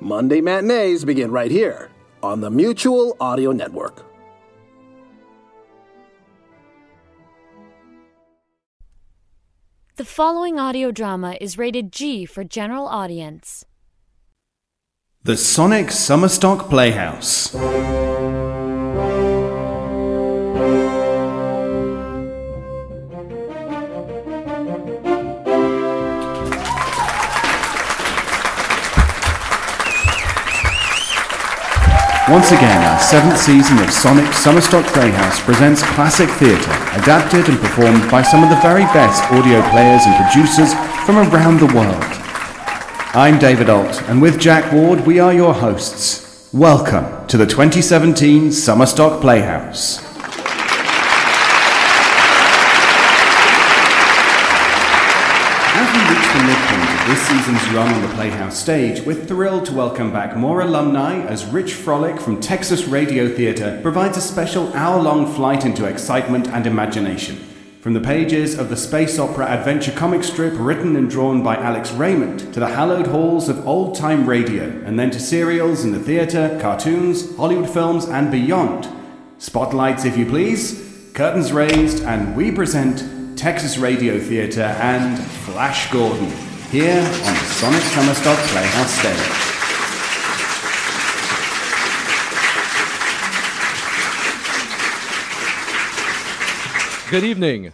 Monday matinees begin right here on the Mutual Audio Network. The following audio drama is rated G for general audience. The Sonic Summerstock Playhouse. Once again, our seventh season of Sonic Summerstock Playhouse presents classic theatre, adapted and performed by some of the very best audio players and producers from around the world. I'm David Alt, and with Jack Ward, we are your hosts. Welcome to the 2017 Summerstock Playhouse. As we reach the midpoint of this season's run on the Playhouse stage, we're thrilled to welcome back more alumni as Rich Frolick from Texas Radio Theatre provides a special hour long flight into excitement and imagination. From the pages of the space opera adventure comic strip written and drawn by Alex Raymond to the hallowed halls of old time radio, and then to serials in the theatre, cartoons, Hollywood films, and beyond. Spotlights, if you please, curtains raised, and we present Texas Radio Theatre and Flash Gordon here on the Sonic Summerstock Playhouse stage. Good evening.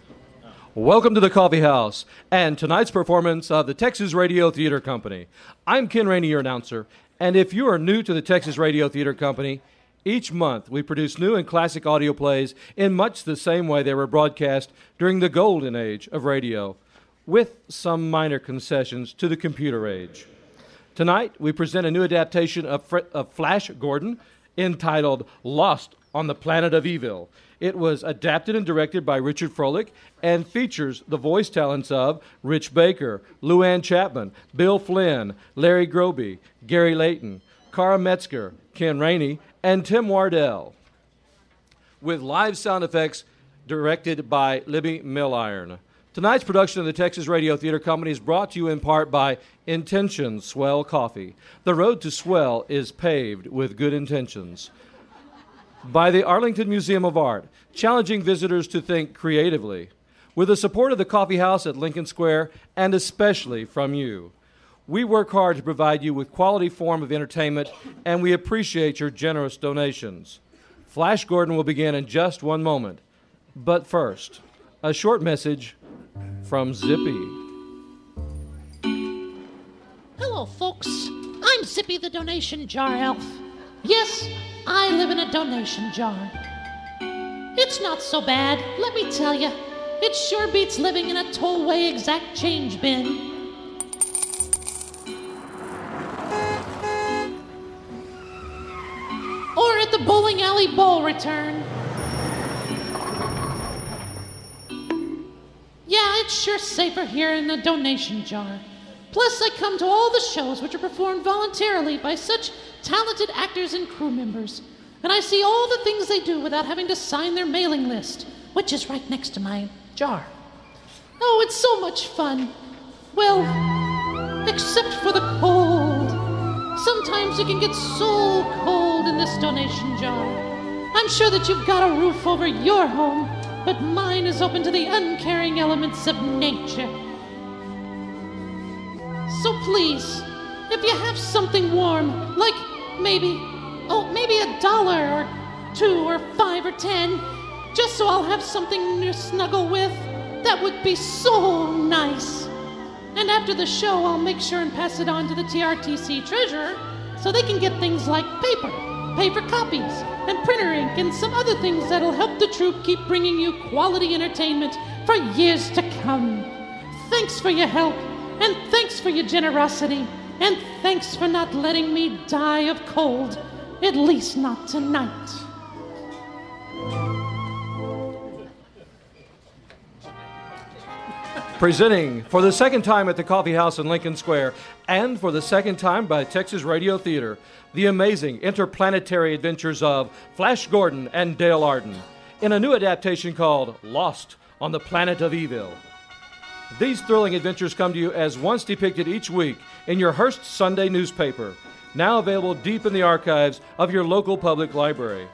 Welcome to the Coffee House and tonight's performance of the Texas Radio Theater Company. I'm Ken Rainey, your announcer, and if you are new to the Texas Radio Theater Company, each month we produce new and classic audio plays in much the same way they were broadcast during the golden age of radio, with some minor concessions to the computer age. Tonight we present a new adaptation of, Fr- of Flash Gordon entitled Lost on the Planet of Evil. It was adapted and directed by Richard Frolick and features the voice talents of Rich Baker, Luann Chapman, Bill Flynn, Larry Groby, Gary Layton, Cara Metzger, Ken Rainey, and Tim Wardell. With live sound effects directed by Libby Milliron. Tonight's production of the Texas Radio Theater Company is brought to you in part by Intention Swell Coffee. The road to swell is paved with good intentions by the Arlington Museum of Art, challenging visitors to think creatively, with the support of the Coffee House at Lincoln Square, and especially from you. We work hard to provide you with quality form of entertainment, and we appreciate your generous donations. Flash Gordon will begin in just one moment. But first, a short message from Zippy. Hello, folks. I'm Zippy the Donation Jar Elf. Yes, I live in a donation jar. It's not so bad, let me tell you. It sure beats living in a tollway exact change bin. Or at the bowling alley bowl return. Yeah, it's sure safer here in the donation jar. Plus, I come to all the shows which are performed voluntarily by such talented actors and crew members. And I see all the things they do without having to sign their mailing list, which is right next to my jar. Oh, it's so much fun. Well, except for the cold. Sometimes it can get so cold in this donation jar. I'm sure that you've got a roof over your home, but mine is open to the uncaring elements of nature. So please, if you have something warm, like maybe, oh, maybe a dollar or two or five or ten, just so I'll have something to snuggle with, that would be so nice. And after the show, I'll make sure and pass it on to the TRTC treasurer so they can get things like paper, paper copies, and printer ink, and some other things that'll help the troupe keep bringing you quality entertainment for years to come. Thanks for your help, and thanks for your generosity, and thanks for not letting me die of cold, at least not tonight. Presenting for the second time at the Coffee House in Lincoln Square and for the second time by Texas Radio Theater, the amazing interplanetary adventures of Flash Gordon and Dale Arden in a new adaptation called Lost on the Planet of Evil. These thrilling adventures come to you as once depicted each week in your Hearst Sunday newspaper. now available deep in the archives of your local public library.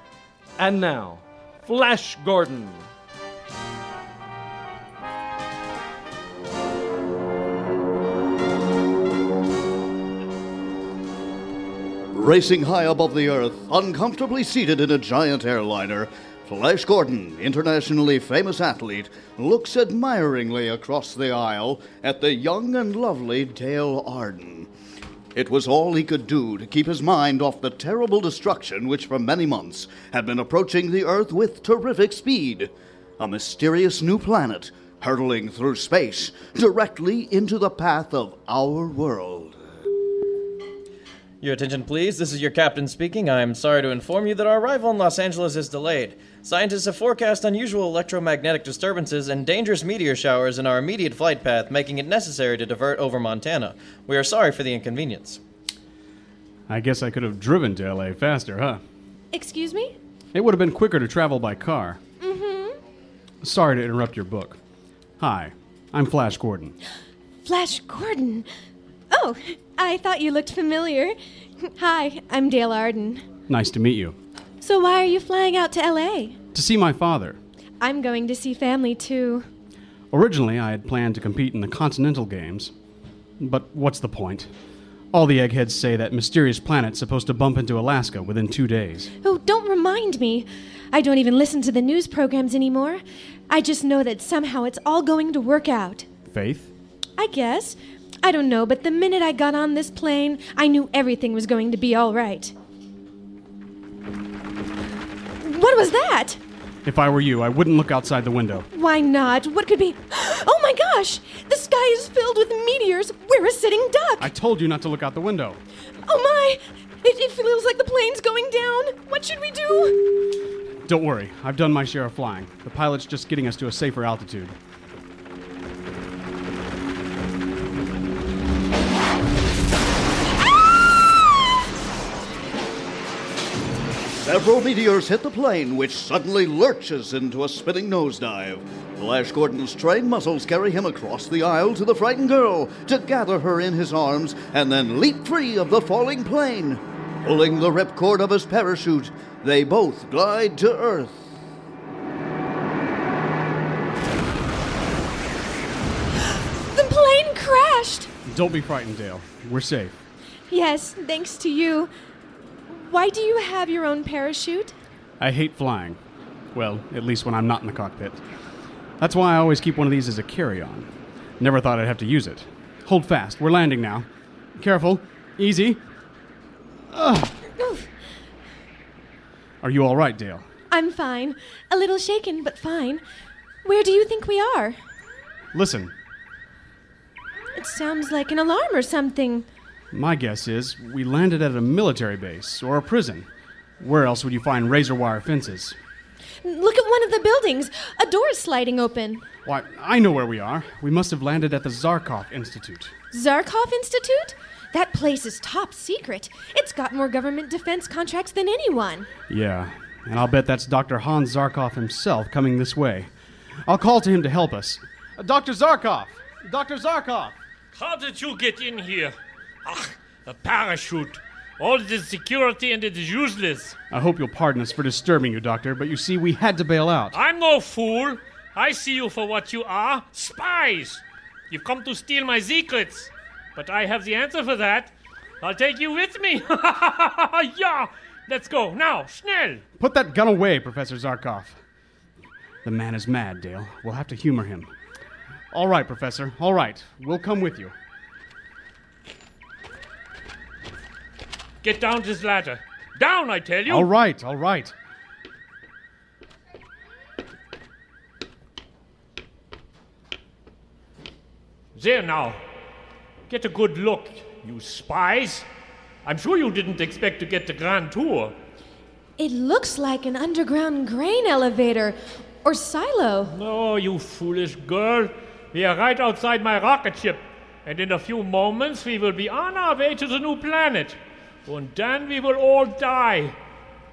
And now, Flash Gordon. Racing high above the earth, uncomfortably seated in a giant airliner, Flash Gordon, internationally famous athlete, looks admiringly across the aisle at the young and lovely Dale Arden. It was all he could do to keep his mind off the terrible destruction which for many months had been approaching the Earth with terrific speed. A mysterious new planet hurtling through space directly into the path of our world. Your attention, please. This is your captain speaking. I am sorry to inform you that our arrival in Los Angeles is delayed. Scientists have forecast unusual electromagnetic disturbances and dangerous meteor showers in our immediate flight path, making it necessary to divert over Montana. We are sorry for the inconvenience. I guess I could have driven to LA faster, huh? Excuse me? It would have been quicker to travel by car. Mm-hmm. Sorry to interrupt your book. Hi, I'm Flash Gordon. Flash Gordon. Oh, I thought you looked familiar. Hi, I'm Dale Arden. Nice to meet you. So why are you flying out to LA? To see my father. I'm going to see family too. Originally, I had planned to compete in the Continental Games. But what's the point? All the eggheads say that mysterious planet's supposed to bump into Alaska within two days. Oh, don't remind me. I don't even listen to the news programs anymore. I just know that somehow it's all going to work out. Faith? I guess. I don't know, but the minute I got on this plane, I knew everything was going to be all right. What was that? If I were you, I wouldn't look outside the window. Why not? What could be. Oh my gosh! The sky is filled with meteors! We're a sitting duck! I told you not to look out the window. Oh my! It, it feels like the plane's going down! What should we do? Don't worry, I've done my share of flying. The pilot's just getting us to a safer altitude. Several meteors hit the plane, which suddenly lurches into a spinning nosedive. Flash Gordon's trained muscles carry him across the aisle to the frightened girl to gather her in his arms and then leap free of the falling plane. Pulling the ripcord of his parachute, they both glide to Earth. The plane crashed! Don't be frightened, Dale. We're safe. Yes, thanks to you. Why do you have your own parachute? I hate flying. Well, at least when I'm not in the cockpit. That's why I always keep one of these as a carry on. Never thought I'd have to use it. Hold fast, we're landing now. Careful, easy. Ugh. Are you all right, Dale? I'm fine. A little shaken, but fine. Where do you think we are? Listen, It sounds like an alarm or something. My guess is we landed at a military base or a prison. Where else would you find razor wire fences? Look at one of the buildings. A door is sliding open. Why, I know where we are. We must have landed at the Zarkov Institute. Zarkov Institute? That place is top secret. It's got more government defense contracts than anyone. Yeah, and I'll bet that's Dr. Hans Zarkov himself coming this way. I'll call to him to help us. Uh, Dr. Zarkov! Dr. Zarkov! How did you get in here? Ach, a parachute. All this security and it is useless. I hope you'll pardon us for disturbing you, Doctor, but you see, we had to bail out. I'm no fool. I see you for what you are spies. You've come to steal my secrets. But I have the answer for that. I'll take you with me. yeah, let's go now, schnell. Put that gun away, Professor Zarkov. The man is mad, Dale. We'll have to humor him. All right, Professor, all right. We'll come with you. Get down this ladder. Down, I tell you. All right, all right. There now. Get a good look, you spies. I'm sure you didn't expect to get the grand tour. It looks like an underground grain elevator or silo. No, you foolish girl. We are right outside my rocket ship, and in a few moments we will be on our way to the new planet. And then we will all die.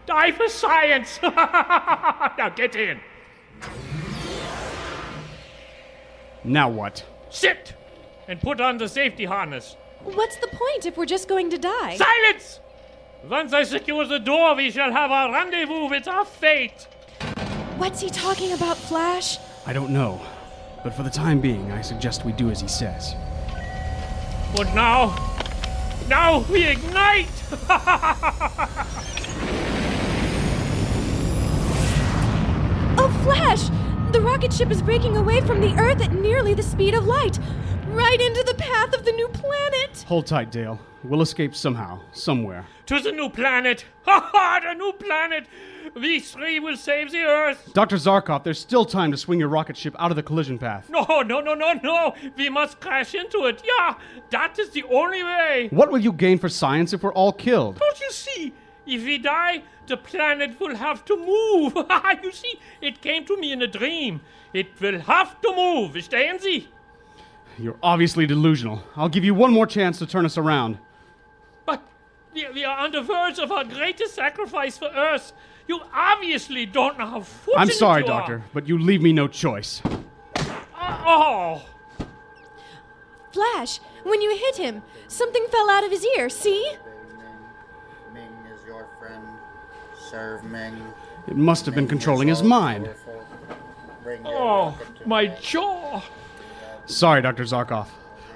Die for science! now get in. Now what? Sit! And put on the safety harness. What's the point if we're just going to die? Silence! Once I secure the door, we shall have our rendezvous with our fate. What's he talking about, Flash? I don't know. But for the time being, I suggest we do as he says. But now, now we ignite! Oh, Flash! The rocket ship is breaking away from the Earth at nearly the speed of light, right into the path of the new planet. Hold tight, Dale. We'll escape somehow, somewhere. to the new planet! Ha ha! The new planet! We three will save the Earth! Dr. Zarkov, there's still time to swing your rocket ship out of the collision path. No, no, no, no, no! We must crash into it! Yeah! That is the only way! What will you gain for science if we're all killed? Don't you see? If we die, the planet will have to move! you see, it came to me in a dream. It will have to move, verstehen Sie? You're obviously delusional. I'll give you one more chance to turn us around. But we, we are on the verge of our greatest sacrifice for Earth. You obviously don't know how fortunate I'm sorry, you Doctor, but you leave me no choice. Are. Oh! Flash, when you hit him, something fell out of his ear, see? Ming is your friend. Serve Ming. It must have been controlling his mind. Oh, my jaw! Sorry, Dr. Zarkov.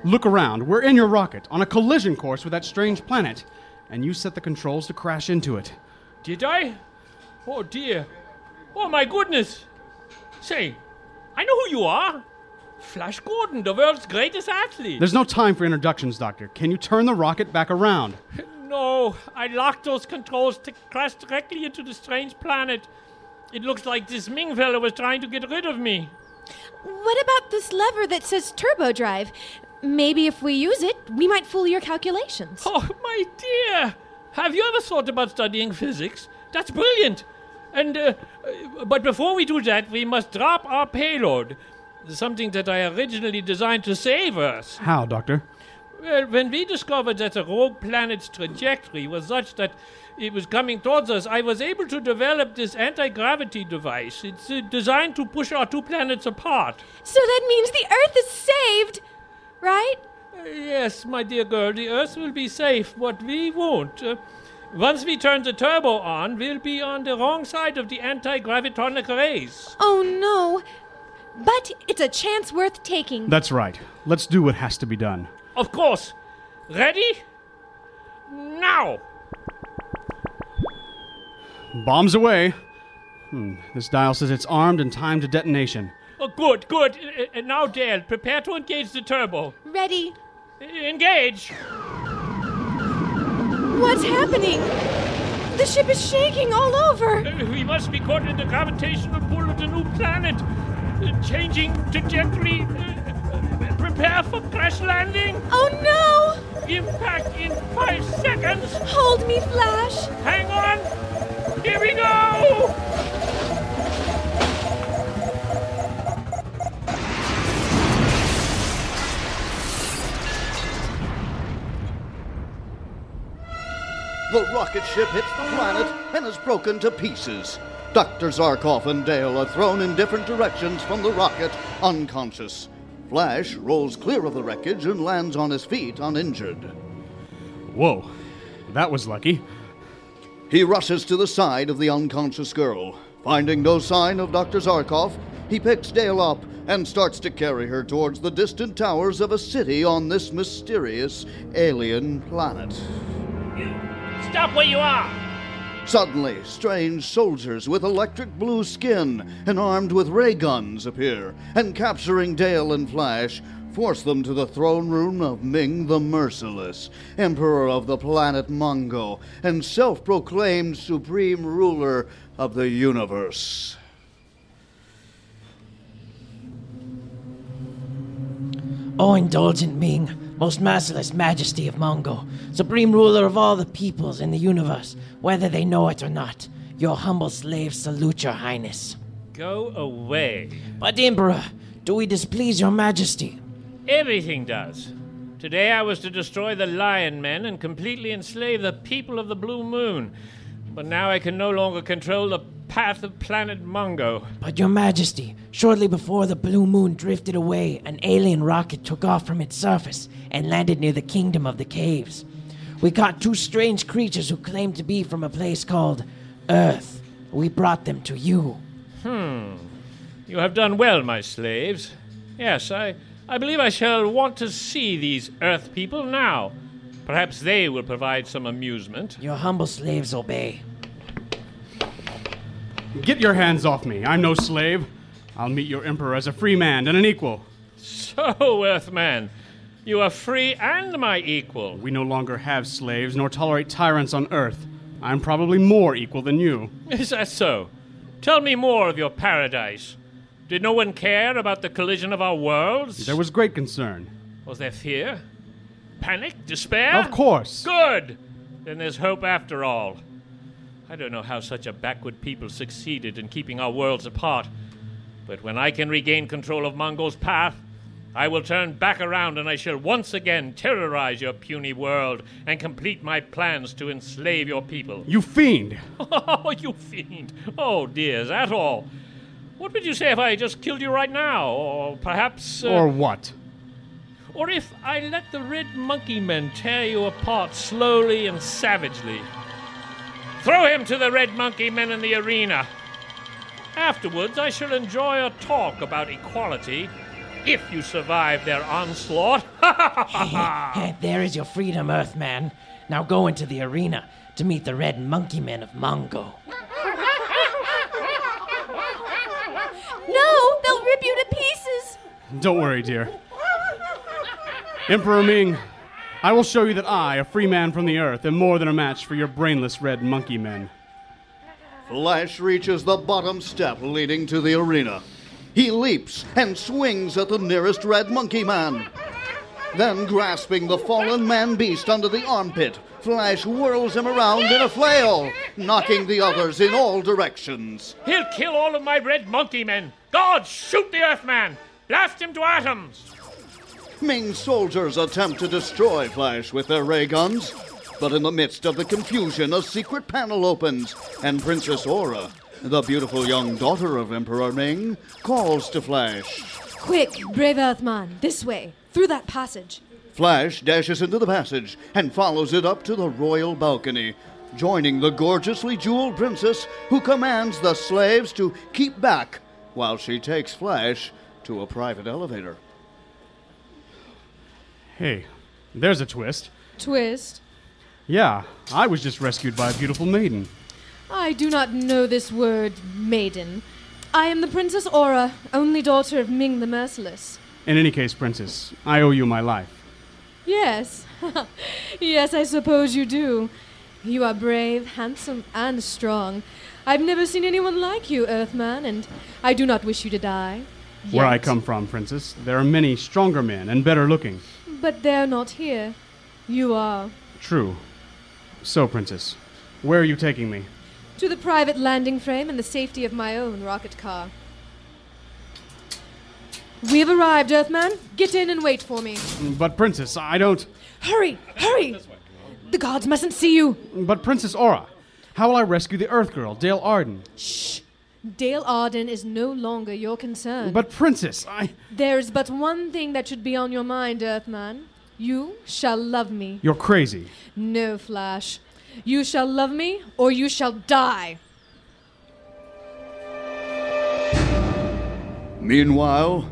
Look around. We're in your rocket, on a collision course with that strange planet, and you set the controls to crash into it. Did I? Oh dear. Oh my goodness. Say, I know who you are. Flash Gordon, the world's greatest athlete. There's no time for introductions, Doctor. Can you turn the rocket back around? No, I locked those controls to crash directly into the strange planet. It looks like this Ming fellow was trying to get rid of me. What about this lever that says turbo drive? Maybe if we use it, we might fool your calculations. Oh, my dear! Have you ever thought about studying physics? That's brilliant! And, uh, uh, but before we do that, we must drop our payload. Something that I originally designed to save us. How, Doctor? Well, when we discovered that the rogue planet's trajectory was such that it was coming towards us, I was able to develop this anti gravity device. It's uh, designed to push our two planets apart. So that means the Earth is saved, right? Uh, yes, my dear girl, the Earth will be safe, but we won't. Uh, once we turn the turbo on, we'll be on the wrong side of the anti gravitonic rays. Oh no. But it's a chance worth taking. That's right. Let's do what has to be done. Of course. Ready? Now! Bombs away. Hmm. This dial says it's armed and timed to detonation. Oh, good, good. Uh, uh, now, Dale, prepare to engage the turbo. Ready. Uh, engage! What's happening? The ship is shaking all over. Uh, we must be caught in the gravitational pull of the new planet. Uh, changing trajectory. Uh, prepare for crash landing. Oh no! Impact in five seconds. Hold me, Flash. Hang on. Here we go. The rocket ship hits the planet and is broken to pieces. Dr. Zarkov and Dale are thrown in different directions from the rocket, unconscious. Flash rolls clear of the wreckage and lands on his feet uninjured. Whoa. That was lucky. He rushes to the side of the unconscious girl. Finding no sign of Dr. Zarkov, he picks Dale up and starts to carry her towards the distant towers of a city on this mysterious alien planet. Stop where you are. Suddenly, strange soldiers with electric blue skin and armed with ray guns appear, and capturing Dale and Flash, force them to the throne room of Ming the Merciless, Emperor of the planet Mongo, and self proclaimed supreme ruler of the universe. Oh, indulgent Ming, most merciless majesty of Mongo, supreme ruler of all the peoples in the universe, whether they know it or not, your humble slaves salute your highness. Go away. But, Emperor, do we displease your majesty? Everything does. Today I was to destroy the Lion Men and completely enslave the people of the Blue Moon. But now I can no longer control the path of planet Mongo. But, Your Majesty, shortly before the Blue Moon drifted away, an alien rocket took off from its surface and landed near the Kingdom of the Caves. We caught two strange creatures who claimed to be from a place called Earth. We brought them to you. Hmm. You have done well, my slaves. Yes, I, I believe I shall want to see these Earth people now. Perhaps they will provide some amusement. Your humble slaves obey. Get your hands off me. I'm no slave. I'll meet your emperor as a free man and an equal. So, Earthman, you are free and my equal. We no longer have slaves nor tolerate tyrants on Earth. I'm probably more equal than you. Is that so? Tell me more of your paradise. Did no one care about the collision of our worlds? There was great concern. Was there fear? Panic? Despair? Of course. Good! Then there's hope after all. I don't know how such a backward people succeeded in keeping our worlds apart, but when I can regain control of Mongo's path, I will turn back around and I shall once again terrorize your puny world and complete my plans to enslave your people. You fiend! Oh, you fiend! Oh, dear, is that all? What would you say if I just killed you right now? Or perhaps. Uh, or what? Or if I let the red monkey men tear you apart slowly and savagely? Throw him to the red monkey men in the arena. Afterwards, I shall enjoy a talk about equality if you survive their onslaught. there is your freedom, Earthman. Now go into the arena to meet the red monkey men of Mongo. No, they'll rip you to pieces. Don't worry, dear. Emperor Ming, I will show you that I, a free man from the earth, am more than a match for your brainless red monkey men. Flash reaches the bottom step leading to the arena. He leaps and swings at the nearest red monkey man. Then, grasping the fallen man beast under the armpit, Flash whirls him around in a flail, knocking the others in all directions. He'll kill all of my red monkey men. God, shoot the Earthman! Blast him to atoms! Ming's soldiers attempt to destroy Flash with their ray guns, but in the midst of the confusion, a secret panel opens, and Princess Aura, the beautiful young daughter of Emperor Ming, calls to Flash. Quick, brave Earthman, this way, through that passage. Flash dashes into the passage and follows it up to the royal balcony, joining the gorgeously jeweled princess who commands the slaves to keep back while she takes Flash to a private elevator. Hey, there's a twist. Twist? Yeah, I was just rescued by a beautiful maiden. I do not know this word, maiden. I am the Princess Aura, only daughter of Ming the Merciless. In any case, Princess, I owe you my life. Yes. yes, I suppose you do. You are brave, handsome, and strong. I've never seen anyone like you, Earthman, and I do not wish you to die. Where I come from, Princess, there are many stronger men and better looking. But they're not here. You are. True. So, Princess, where are you taking me? To the private landing frame and the safety of my own rocket car. We have arrived, Earthman. Get in and wait for me. But, Princess, I don't. Hurry! Hurry! The gods mustn't see you. But, Princess Aura, how will I rescue the Earth Girl, Dale Arden? Shh! Dale Arden is no longer your concern. But, Princess, I. There is but one thing that should be on your mind, Earthman. You shall love me. You're crazy. No, Flash. You shall love me, or you shall die. Meanwhile,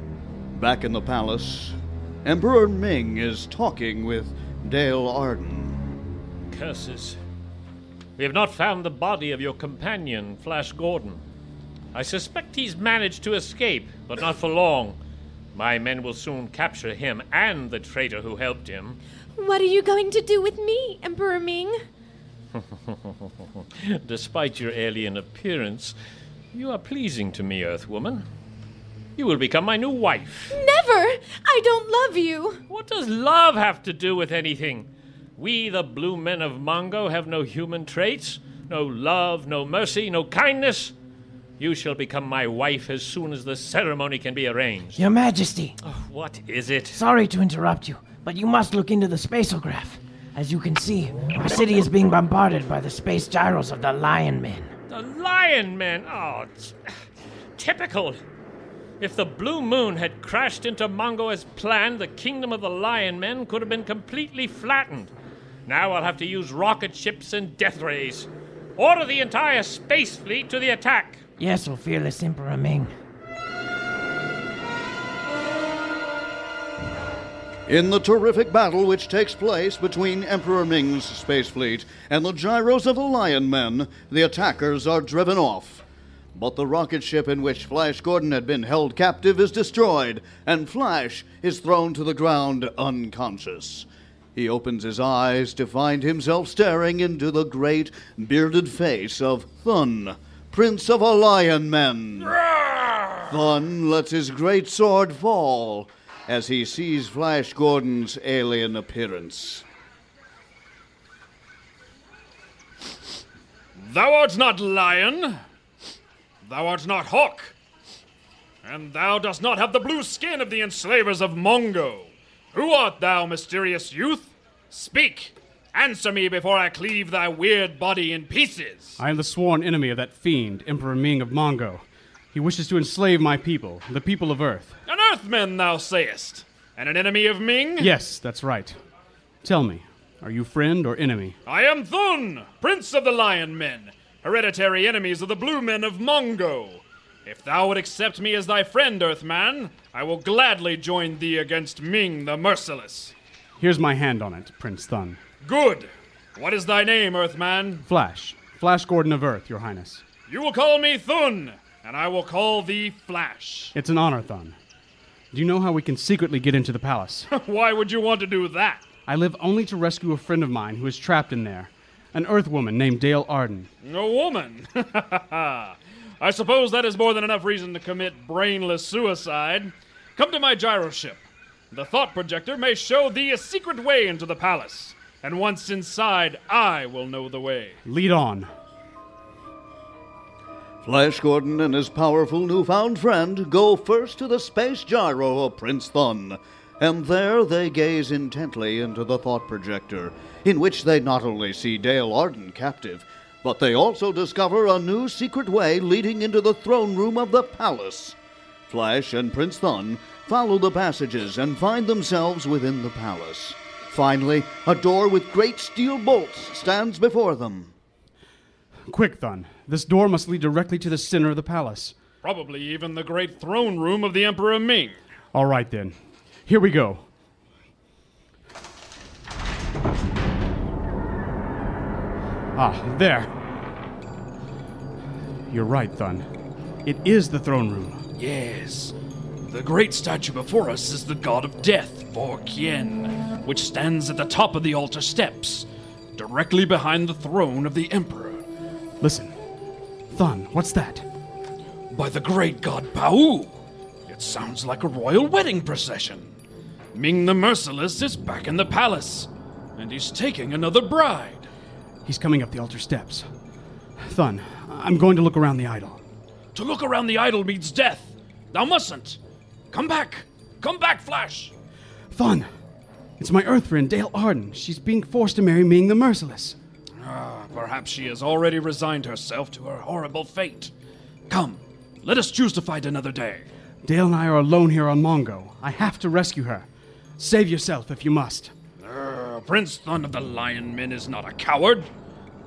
back in the palace, Emperor Ming is talking with Dale Arden. Curses. We have not found the body of your companion, Flash Gordon. I suspect he's managed to escape, but not for long. My men will soon capture him and the traitor who helped him. What are you going to do with me, Emperor Ming? Despite your alien appearance, you are pleasing to me, Earthwoman. You will become my new wife. Never! I don't love you. What does love have to do with anything? We, the blue men of Mongo, have no human traits, no love, no mercy, no kindness. You shall become my wife as soon as the ceremony can be arranged. Your Majesty. Oh, what is it? Sorry to interrupt you, but you must look into the spaceograph. As you can see, our city is being bombarded by the space gyros of the Lion Men. The Lion Men. Oh, t- typical. If the Blue Moon had crashed into Mongo as planned, the kingdom of the Lion Men could have been completely flattened. Now I'll have to use rocket ships and death rays. Order the entire space fleet to the attack. Yes, O fearless Emperor Ming. In the terrific battle which takes place between Emperor Ming's space fleet and the gyros of the Lion Men, the attackers are driven off. But the rocket ship in which Flash Gordon had been held captive is destroyed, and Flash is thrown to the ground unconscious. He opens his eyes to find himself staring into the great bearded face of Thun, Prince of a Lion Men. Thun lets his great sword fall as he sees Flash Gordon's alien appearance. Thou art not lion. Thou art not hawk. And thou dost not have the blue skin of the enslavers of Mongo. Who art thou, mysterious youth? Speak! Answer me before I cleave thy weird body in pieces. I am the sworn enemy of that fiend, Emperor Ming of Mongo. He wishes to enslave my people, the people of Earth. An earthman, thou sayest, and an enemy of Ming? Yes, that's right. Tell me, are you friend or enemy? I am Thun, Prince of the Lion Men, hereditary enemies of the Blue Men of Mongo. If thou would accept me as thy friend, Earthman, I will gladly join thee against Ming the Merciless. Here's my hand on it, Prince Thun. Good. What is thy name, Earthman? Flash. Flash Gordon of Earth, Your Highness. You will call me Thun, and I will call thee Flash. It's an honor, Thun. Do you know how we can secretly get into the palace? Why would you want to do that? I live only to rescue a friend of mine who is trapped in there. An Earth woman named Dale Arden. A woman? I suppose that is more than enough reason to commit brainless suicide. Come to my gyroship. The thought projector may show thee a secret way into the palace. And once inside, I will know the way. Lead on. Flash Gordon and his powerful newfound friend go first to the space gyro of Prince Thun, and there they gaze intently into the thought projector, in which they not only see Dale Arden captive, but they also discover a new secret way leading into the throne room of the palace. Flash and Prince Thun follow the passages and find themselves within the palace. Finally, a door with great steel bolts stands before them. Quick, Thun. This door must lead directly to the center of the palace. Probably even the great throne room of the Emperor Ming. All right, then. Here we go. Ah, there. You're right, Thun. It is the throne room. Yes. The great statue before us is the god of death, Vor Kien, which stands at the top of the altar steps, directly behind the throne of the Emperor. Listen. Thun, what's that? By the great god Pau! It sounds like a royal wedding procession. Ming the Merciless is back in the palace, and he's taking another bride. He's coming up the altar steps. Thun, I'm going to look around the idol. To look around the idol means death. Thou mustn't. Come back. Come back, Flash. Thun! It's my Earth friend, Dale Arden. She's being forced to marry Ming the Merciless. Ah, perhaps she has already resigned herself to her horrible fate. Come, let us choose to fight another day. Dale and I are alone here on Mongo. I have to rescue her. Save yourself if you must. Uh, Prince Thun of the Lion Men is not a coward.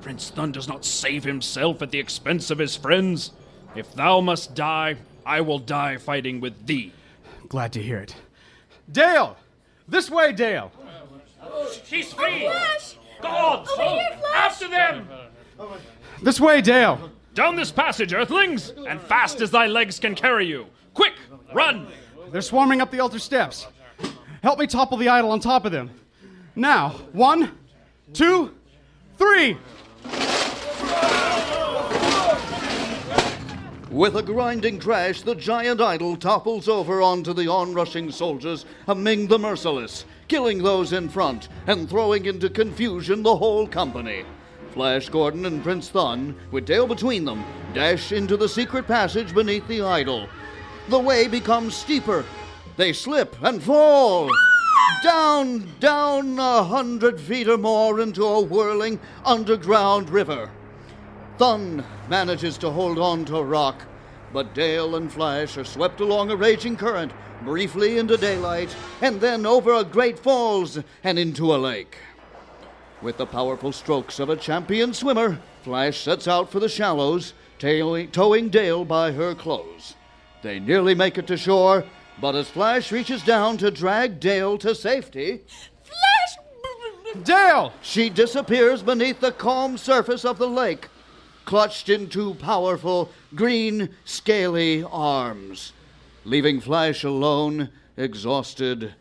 Prince Thun does not save himself at the expense of his friends. If thou must die, I will die fighting with thee. Glad to hear it. Dale! This way, Dale! She's free! Oh, Flash! Gods! Over here, Flash! After them! This way, Dale! Down this passage, Earthlings, and fast as thy legs can carry you. Quick, run! They're swarming up the altar steps. Help me topple the idol on top of them. Now, one, two, three! With a grinding crash, the giant idol topples over onto the onrushing soldiers of Ming the Merciless, killing those in front and throwing into confusion the whole company. Flash Gordon and Prince Thun, with Dale between them, dash into the secret passage beneath the idol. The way becomes steeper. They slip and fall. Down, down a hundred feet or more into a whirling underground river. Thun manages to hold on to Rock, but Dale and Flash are swept along a raging current, briefly into daylight, and then over a great falls and into a lake. With the powerful strokes of a champion swimmer, Flash sets out for the shallows, towing Dale by her clothes. They nearly make it to shore, but as Flash reaches down to drag Dale to safety, Flash! Dale! She disappears beneath the calm surface of the lake, clutched in two powerful, green, scaly arms, leaving Flash alone, exhausted,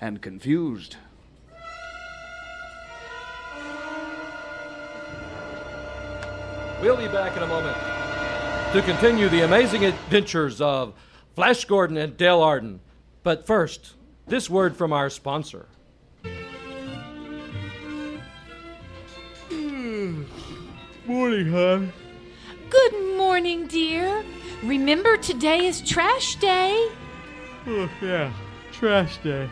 and confused. We'll be back in a moment to continue the amazing adventures of Flash Gordon and Dale Arden. But first, this word from our sponsor. Morning, hon. Good morning, dear. Remember, today is trash day. Oh, yeah. Trash day.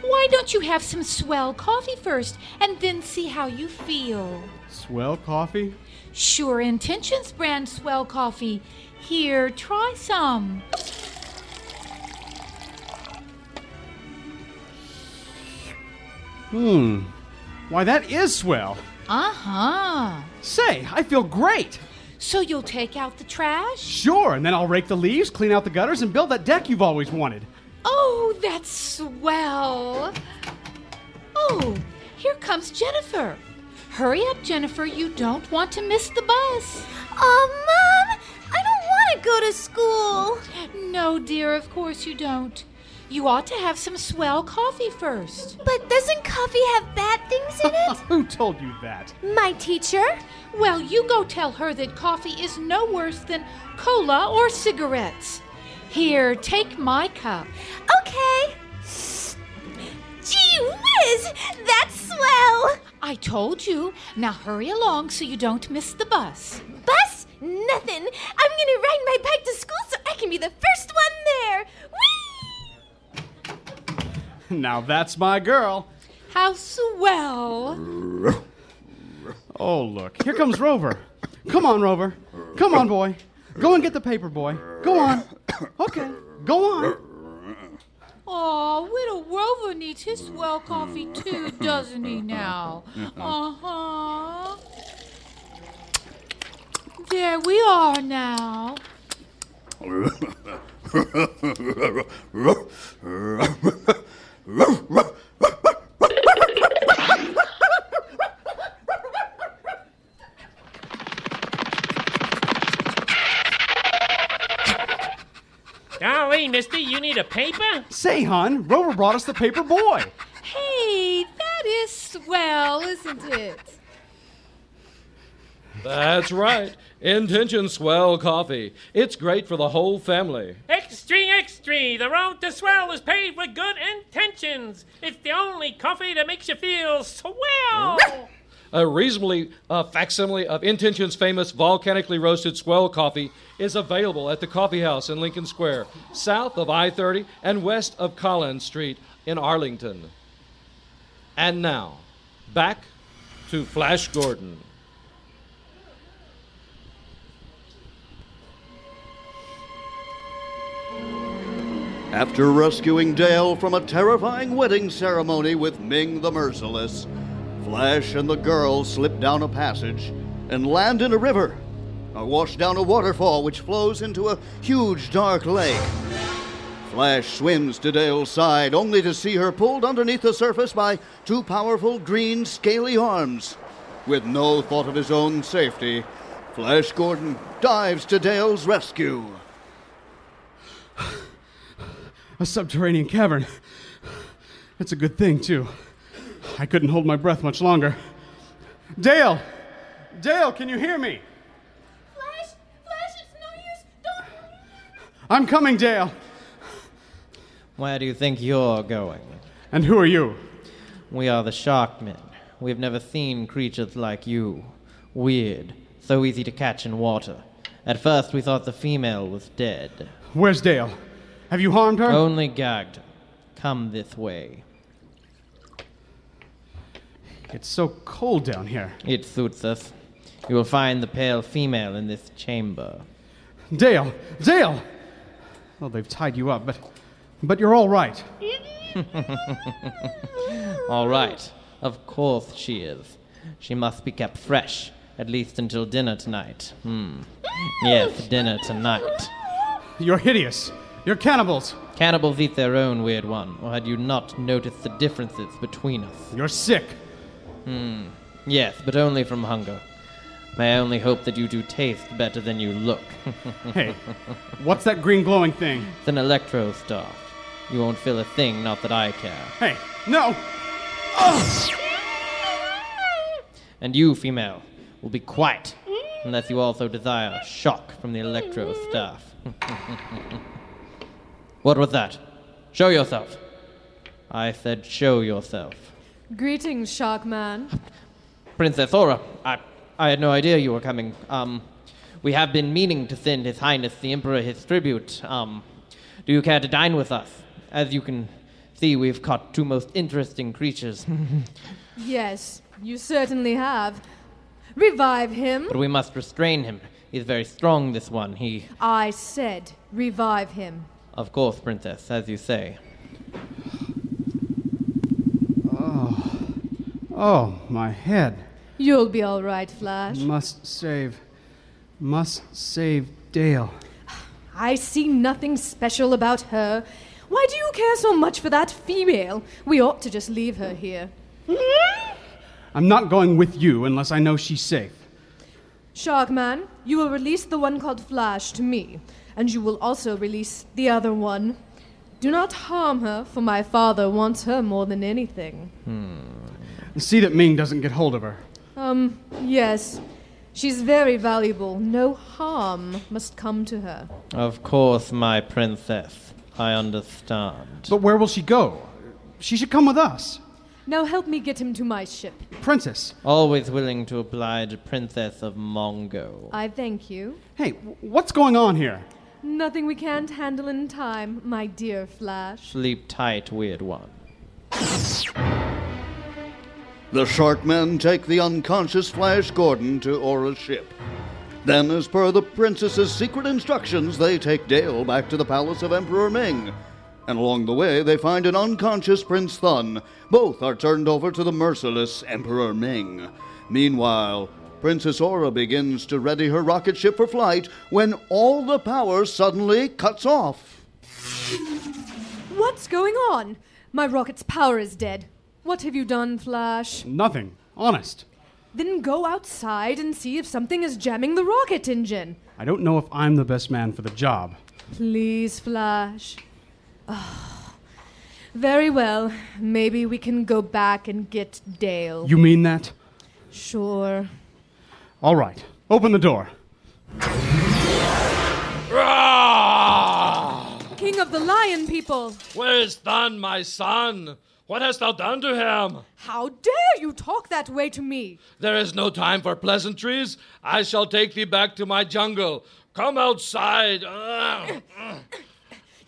Why don't you have some swell coffee first and then see how you feel? Swell coffee? Sure Intentions brand swell coffee. Here, try some. Hmm. Why, that is swell. Uh huh. Say, I feel great. So you'll take out the trash? Sure, and then I'll rake the leaves, clean out the gutters, and build that deck you've always wanted. Oh, that's swell. Oh, here comes Jennifer. Hurry up, Jennifer. You don't want to miss the bus. Oh, Mom, I don't want to go to school. No, dear, of course you don't. You ought to have some swell coffee first. But doesn't coffee have bad things in it? Who told you that? My teacher. Well, you go tell her that coffee is no worse than cola or cigarettes. Here, take my cup. Okay. Gee whiz, that's swell. I told you. Now hurry along so you don't miss the bus. Bus? Nothing. I'm gonna ride my bike to school so I can be the first one there. Now that's my girl. How swell. Oh, look. Here comes Rover. Come on, Rover. Come on, boy. Go and get the paper, boy. Go on. Okay. Go on. Oh, little Rover needs his swell coffee too, doesn't he now? Uh huh. There we are now. Golly, mister, you need a paper? Say, hon, Rover brought us the paper boy. Hey, that is swell, isn't it? That's right. Intention Swell Coffee. It's great for the whole family. Extra! The road to swell is paved with good intentions. It's the only coffee that makes you feel swell. A reasonably uh, facsimile of Intention's famous volcanically roasted swell coffee is available at the Coffee House in Lincoln Square, south of I 30 and west of Collins Street in Arlington. And now, back to Flash Gordon. After rescuing Dale from a terrifying wedding ceremony with Ming the Merciless, Flash and the girl slip down a passage and land in a river, or wash down a waterfall which flows into a huge dark lake. Flash swims to Dale's side only to see her pulled underneath the surface by two powerful green, scaly arms. With no thought of his own safety, Flash Gordon dives to Dale's rescue. A subterranean cavern. That's a good thing, too. I couldn't hold my breath much longer. Dale! Dale, can you hear me? Flash, Flash, it's no use. Don't. I'm coming, Dale. Where do you think you're going? And who are you? We are the Sharkmen. We've never seen creatures like you. Weird, so easy to catch in water. At first, we thought the female was dead. Where's Dale? Have you harmed her? Only gagged. Come this way. It's so cold down here. It suits us. You will find the pale female in this chamber. Dale! Dale! Well, they've tied you up, but. But you're all right. All right. Of course she is. She must be kept fresh, at least until dinner tonight. Hmm. Yes, dinner tonight. You're hideous. You're cannibals. Cannibals eat their own, weird one. Or had you not noticed the differences between us? You're sick. Hmm. Yes, but only from hunger. May I only hope that you do taste better than you look. Hey, what's that green glowing thing? It's an electro staff. You won't feel a thing, not that I care. Hey, no! And you, female, will be quiet, unless you also desire shock from the electro staff. what was that? Show yourself. I said show yourself. Greetings, Sharkman. Princess Aura, I, I had no idea you were coming. Um, we have been meaning to send His Highness the Emperor his tribute. Um, do you care to dine with us? As you can see, we've caught two most interesting creatures. Yes, you certainly have. Revive him. but we must restrain him. He's very strong, this one. He. I said, revive him. Of course, Princess, as you say. Oh. Oh, my head. You'll be all right, Flash. Must save. Must save Dale. I see nothing special about her. Why do you care so much for that female? We ought to just leave her here. I'm not going with you unless I know she's safe. Sharkman, you will release the one called Flash to me, and you will also release the other one. Do not harm her, for my father wants her more than anything. See that Ming doesn't get hold of her. Um, yes. She's very valuable. No harm must come to her. Of course, my princess. I understand. But where will she go? She should come with us. Now help me get him to my ship. Princess. Always willing to oblige a princess of Mongo. I thank you. Hey, what's going on here? Nothing we can't handle in time, my dear Flash. Sleep tight, weird one. The Sharkmen take the unconscious Flash Gordon to Aura's ship. Then, as per the princess's secret instructions, they take Dale back to the palace of Emperor Ming. And along the way, they find an unconscious Prince Thun. Both are turned over to the merciless Emperor Ming. Meanwhile, Princess Aura begins to ready her rocket ship for flight when all the power suddenly cuts off. What's going on? My rocket's power is dead. What have you done, Flash? Nothing. Honest. Then go outside and see if something is jamming the rocket engine. I don't know if I'm the best man for the job. Please, Flash. Ah, very well. Maybe we can go back and get Dale. You mean that? Sure. All right. Open the door. King of the Lion People! Where is Thun, my son? What hast thou done to him? How dare you talk that way to me? There is no time for pleasantries. I shall take thee back to my jungle. Come outside.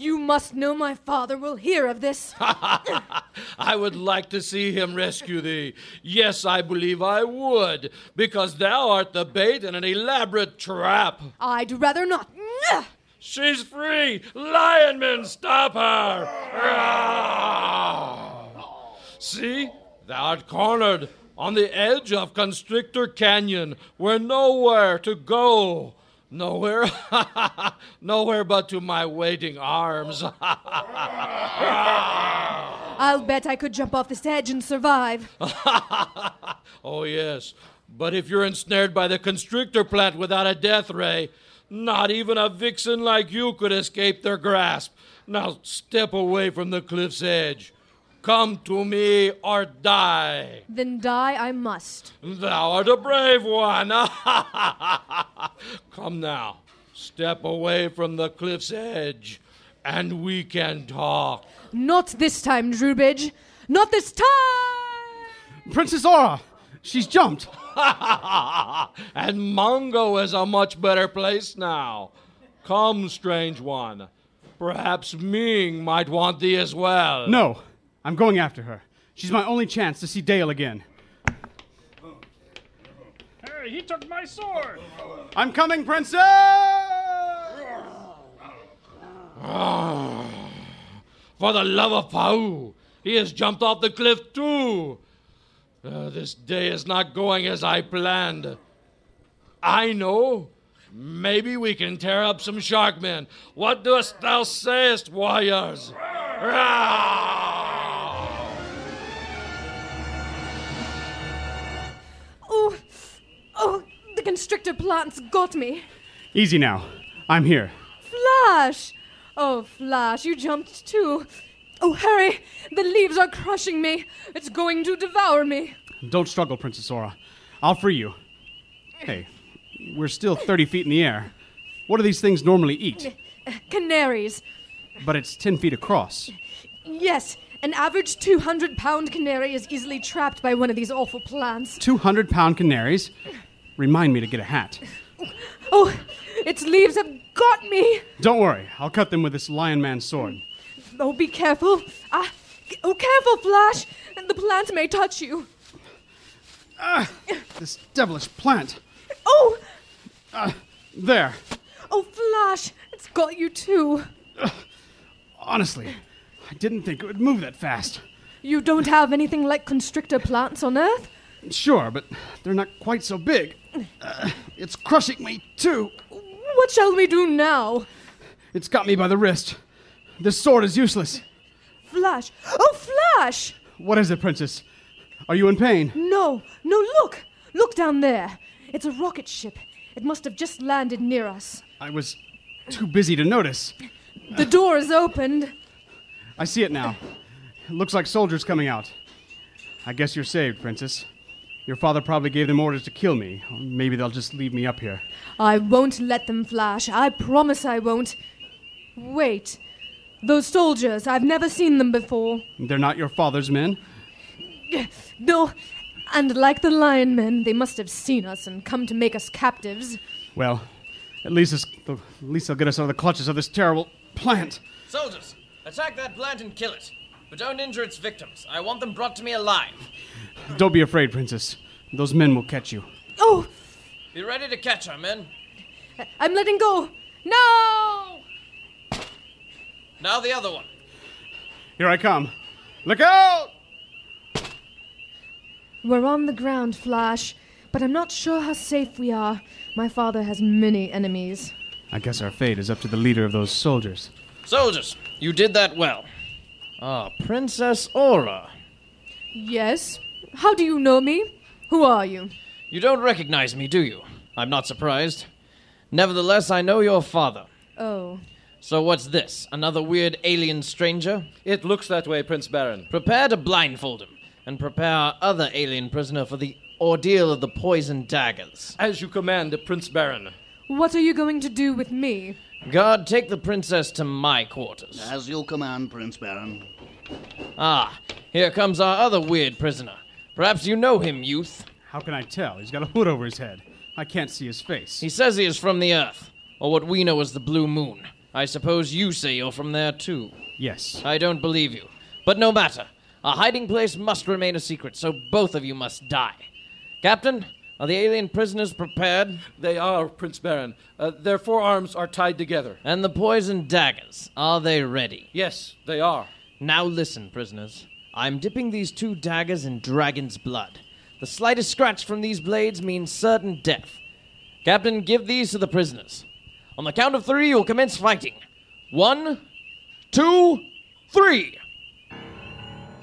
You must know my father will hear of this. I would like to see him rescue thee. Yes, I believe I would, because thou art the bait in an elaborate trap. I'd rather not. She's free! Lion Lionmen, stop her! See, thou art cornered on the edge of Constrictor Canyon, where nowhere to go. Nowhere, nowhere but to my waiting arms. I'll bet I could jump off this edge and survive. oh, yes. But if you're ensnared by the constrictor plant without a death ray, not even a vixen like you could escape their grasp. Now step away from the cliff's edge. Come to me or die. Then die I must. Thou art a brave one. Come now, step away from the cliff's edge, and we can talk. Not this time, Drubidge. Not this time! Princess Aura! She's jumped! and Mongo is a much better place now. Come, strange one. Perhaps Ming might want thee as well. No, I'm going after her. She's my only chance to see Dale again. Hey, he took my sword! I'm coming, Princess! For the love of Pau, he has jumped off the cliff too. Uh, this day is not going as I planned. I know. Maybe we can tear up some sharkmen. What dost thou sayest, warriors? Oh, oh, the constrictor plants got me. Easy now. I'm here. Flash! Oh, Flash, you jumped too. Oh, hurry! The leaves are crushing me. It's going to devour me. Don't struggle, Princess Aura. I'll free you. Hey, we're still 30 feet in the air. What do these things normally eat? Canaries. But it's 10 feet across. Yes, an average 200 pound canary is easily trapped by one of these awful plants. 200 pound canaries? Remind me to get a hat. Oh, its leaves have got me. Don't worry, I'll cut them with this Lion Man sword. Oh, be careful. Ah, oh, careful, Flash. The plant may touch you. Ah, this devilish plant. Oh! Ah, there. Oh, Flash, it's got you too. Honestly, I didn't think it would move that fast. You don't have anything like constrictor plants on Earth? Sure, but they're not quite so big. Uh, it's crushing me, too. What shall we do now? It's got me by the wrist. This sword is useless. Flash! Oh, Flash! What is it, Princess? Are you in pain? No, no, look! Look down there. It's a rocket ship. It must have just landed near us. I was too busy to notice. The door is opened. I see it now. It looks like soldiers coming out. I guess you're saved, Princess. Your father probably gave them orders to kill me, maybe they'll just leave me up here. I won't let them flash. I promise I won't. Wait. Those soldiers, I've never seen them before. They're not your father's men? No, and like the lion men, they must have seen us and come to make us captives. Well, at least, it's, at least they'll get us out of the clutches of this terrible plant. Soldiers, attack that plant and kill it. But don't injure its victims. I want them brought to me alive. Don't be afraid, Princess. Those men will catch you. Oh! Be ready to catch our men. I'm letting go. No! Now the other one. Here I come. Look out! We're on the ground, Flash, but I'm not sure how safe we are. My father has many enemies. I guess our fate is up to the leader of those soldiers. Soldiers, you did that well. Ah, Princess Aura. Yes? How do you know me? Who are you? You don't recognize me, do you? I'm not surprised. Nevertheless, I know your father. Oh. So what's this? Another weird alien stranger? It looks that way, Prince Baron. Prepare to blindfold him, and prepare our other alien prisoner for the ordeal of the poison daggers. As you command, Prince Baron. What are you going to do with me? Guard, take the princess to my quarters. As you'll command, Prince Baron. Ah, here comes our other weird prisoner. Perhaps you know him, youth. How can I tell? He's got a hood over his head. I can't see his face. He says he is from the Earth, or what we know as the Blue Moon. I suppose you say you're from there too. Yes. I don't believe you. But no matter. A hiding place must remain a secret, so both of you must die. Captain, are the alien prisoners prepared? They are, Prince Baron. Uh, their forearms are tied together. And the poison daggers, are they ready? Yes, they are. Now listen, prisoners. I'm dipping these two daggers in dragon's blood. The slightest scratch from these blades means certain death. Captain, give these to the prisoners. On the count of three, you'll commence fighting. One, two, three.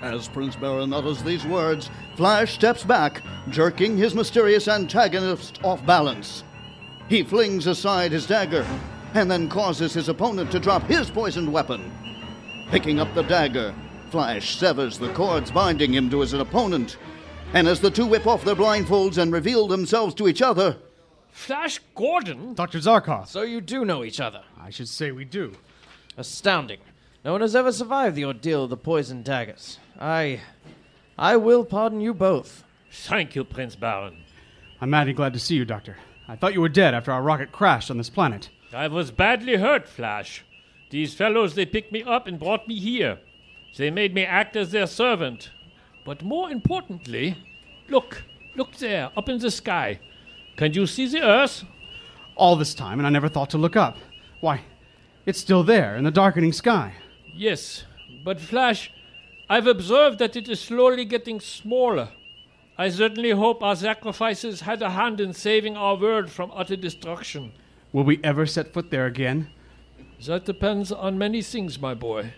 As Prince Baron utters these words, Flash steps back, jerking his mysterious antagonist off balance. He flings aside his dagger and then causes his opponent to drop his poisoned weapon. Picking up the dagger, Flash severs the cords binding him to his opponent. And as the two whip off their blindfolds and reveal themselves to each other, Flash Gordon? Dr. Zarkov. So you do know each other. I should say we do. Astounding. No one has ever survived the ordeal of the poison daggers. I. I will pardon you both. Thank you, Prince Baron. I'm mighty glad to see you, Doctor. I thought you were dead after our rocket crashed on this planet. I was badly hurt, Flash. These fellows, they picked me up and brought me here. They made me act as their servant. But more importantly, look, look there, up in the sky. Can you see the Earth? All this time, and I never thought to look up. Why, it's still there in the darkening sky. Yes, but Flash, I've observed that it is slowly getting smaller. I certainly hope our sacrifices had a hand in saving our world from utter destruction. Will we ever set foot there again? That depends on many things, my boy.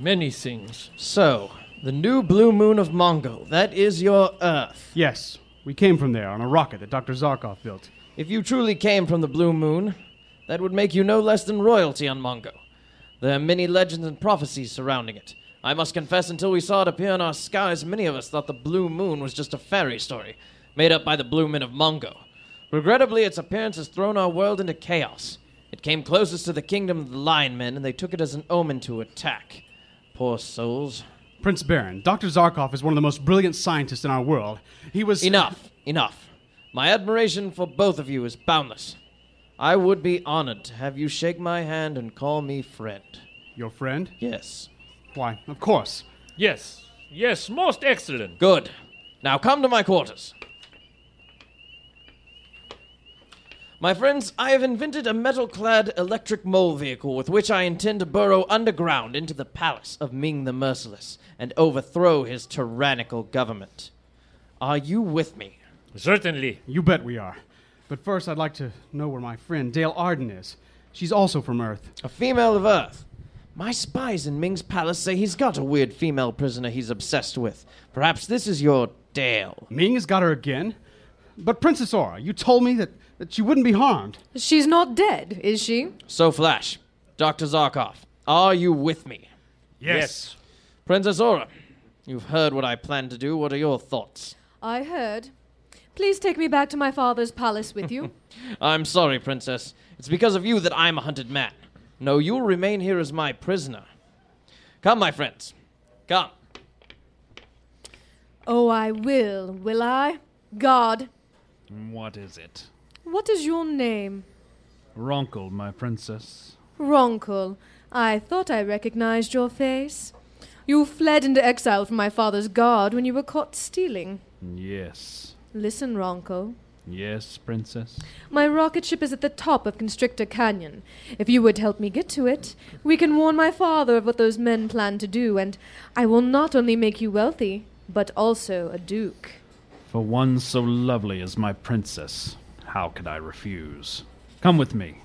Many things. So, the new blue moon of Mongo, that is your Earth. Yes, we came from there on a rocket that Dr. Zarkov built. If you truly came from the blue moon, that would make you no less than royalty on Mongo. There are many legends and prophecies surrounding it. I must confess, until we saw it appear in our skies, many of us thought the blue moon was just a fairy story, made up by the blue men of Mongo. Regrettably, its appearance has thrown our world into chaos. It came closest to the kingdom of the Lion Men, and they took it as an omen to attack. Poor souls. Prince Baron, Dr. Zarkov is one of the most brilliant scientists in our world. He was. Enough, enough. My admiration for both of you is boundless. I would be honored to have you shake my hand and call me friend. Your friend? Yes. Why, of course. Yes, yes, most excellent. Good. Now come to my quarters. My friends, I have invented a metal clad electric mole vehicle with which I intend to burrow underground into the palace of Ming the Merciless and overthrow his tyrannical government. Are you with me? Certainly. You bet we are. But first, I'd like to know where my friend Dale Arden is. She's also from Earth. A female of Earth. My spies in Ming's palace say he's got a weird female prisoner he's obsessed with. Perhaps this is your Dale. Ming has got her again? But Princess Aura, you told me that, that she wouldn't be harmed. She's not dead, is she? So, Flash, Dr. Zarkov, are you with me? Yes. Princess Aura, you've heard what I plan to do. What are your thoughts? I heard. Please take me back to my father's palace with you. I'm sorry, Princess. It's because of you that I'm a hunted man. No, you'll remain here as my prisoner. Come, my friends. Come. oh, I will, will I? God, What is it? what is your name? Ronkel, my princess. Ronkel. I thought I recognized your face. You fled into exile from my father's guard when you were caught stealing. Yes. Listen, Ronco. Yes, princess. My rocket ship is at the top of Constrictor Canyon. If you would help me get to it, we can warn my father of what those men plan to do, and I will not only make you wealthy, but also a duke. For one so lovely as my princess, how could I refuse? Come with me.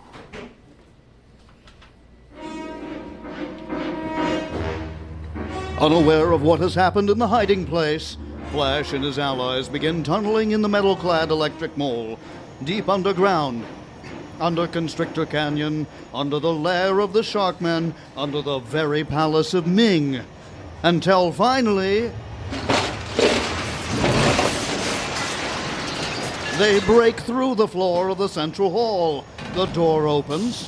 Unaware of what has happened in the hiding place, Flash and his allies begin tunneling in the metal clad electric mole, deep underground. Under Constrictor Canyon, under the lair of the Sharkmen, under the very palace of Ming. Until finally. They break through the floor of the central hall. The door opens,